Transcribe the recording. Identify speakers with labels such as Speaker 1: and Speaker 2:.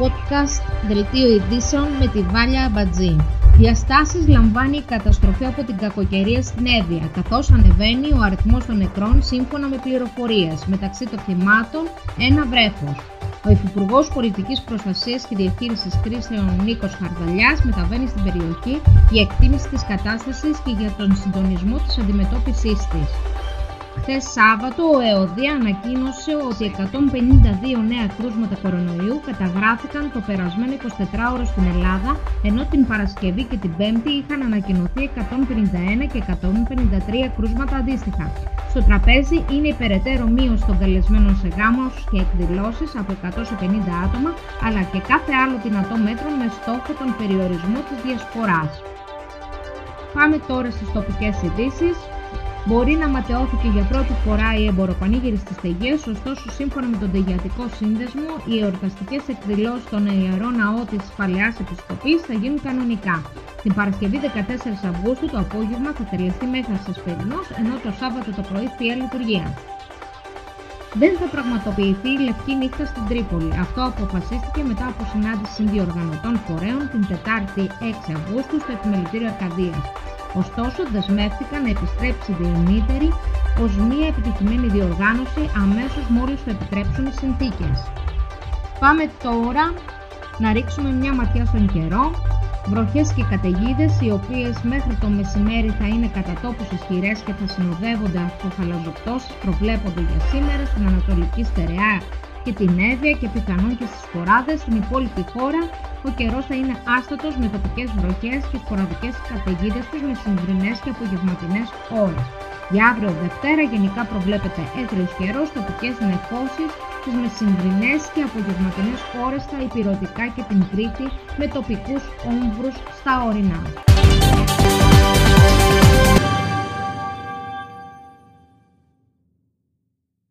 Speaker 1: έβδομο podcast δελτίο ειδήσεων με τη Βάλια Μπατζή. Διαστάσεις λαμβάνει η καταστροφή από την κακοκαιρία στην Εύβοια, καθώς ανεβαίνει ο αριθμός των νεκρών σύμφωνα με πληροφορίες, μεταξύ των θυμάτων ένα βρέφος. Ο Υφυπουργός Πολιτικής Προστασίας και Διαχείρισης Κρίσεων Νίκος Χαρδαλιάς μεταβαίνει στην περιοχή για εκτίμηση της κατάστασης και για τον συντονισμό της αντιμετώπιση της. Χθες Σάββατο, ο ΕΟΔΙΑ ανακοίνωσε ότι 152 νέα κρούσματα κορονοϊού καταγράφηκαν το περασμένο 24ωρο στην Ελλάδα, ενώ την Παρασκευή και την Πέμπτη είχαν ανακοινωθεί 151 και 153 κρούσματα αντίστοιχα. Στο τραπέζι είναι η περαιτέρω μείωση των καλεσμένων σε γάμους και εκδηλώσεις από 150 άτομα, αλλά και κάθε άλλο δυνατό μέτρο με στόχο τον περιορισμό της διασποράς. Πάμε τώρα στις τοπικές ειδήσεις. Μπορεί να ματαιώθηκε για πρώτη φορά η εμποροπανήγυρη στις Τεγέ, ωστόσο, σύμφωνα με τον Τεγιατικό Σύνδεσμο, οι εορταστικές εκδηλώσεις στον Ιερό Ναό της Παλαιάς Επισκοπής θα γίνουν κανονικά. Την Παρασκευή 14 Αυγούστου το απόγευμα θα τελεστεί μέχρι Ασπερινό, ενώ το Σάββατο το πρωί θεία λειτουργία. Δεν θα πραγματοποιηθεί η Λευκή Νύχτα στην Τρίπολη. Αυτό αποφασίστηκε μετά από συνάντηση συνδιοργανωτών φορέων την Τετάρτη 6 Αυγούστου στο Επιμελητήριο Αρκαδία. Ωστόσο, δεσμεύτηκαν να επιστρέψει η Διονύτερη ως μια επιτυχημένη διοργάνωση αμέσως μόλις το επιτρέψουν οι συνθήκες. Πάμε τώρα να ρίξουμε μια ματιά στον καιρό. Βροχές και καταιγίδες, οι οποίες μέχρι το μεσημέρι θα είναι κατά τόπους ισχυρές και θα συνοδεύονται από χαλαζοπτώσεις προβλέπονται για σήμερα στην Ανατολική Στερεά και την Εύβοια και πιθανόν και στις φοράδες στην υπόλοιπη χώρα ο καιρός θα είναι άστατος με τοπικές βροχές και σποραδικές καταιγίδες τις μεσημβρινές και απογευματινές ώρες. Για αύριο Δευτέρα γενικά προβλέπεται έθριος καιρός, τοπικές νεφώσεις τις μεσημβρινές και απογευματινές ώρες στα υπηρετικά και την Κρήτη με τοπικούς όμβρους στα ορεινά.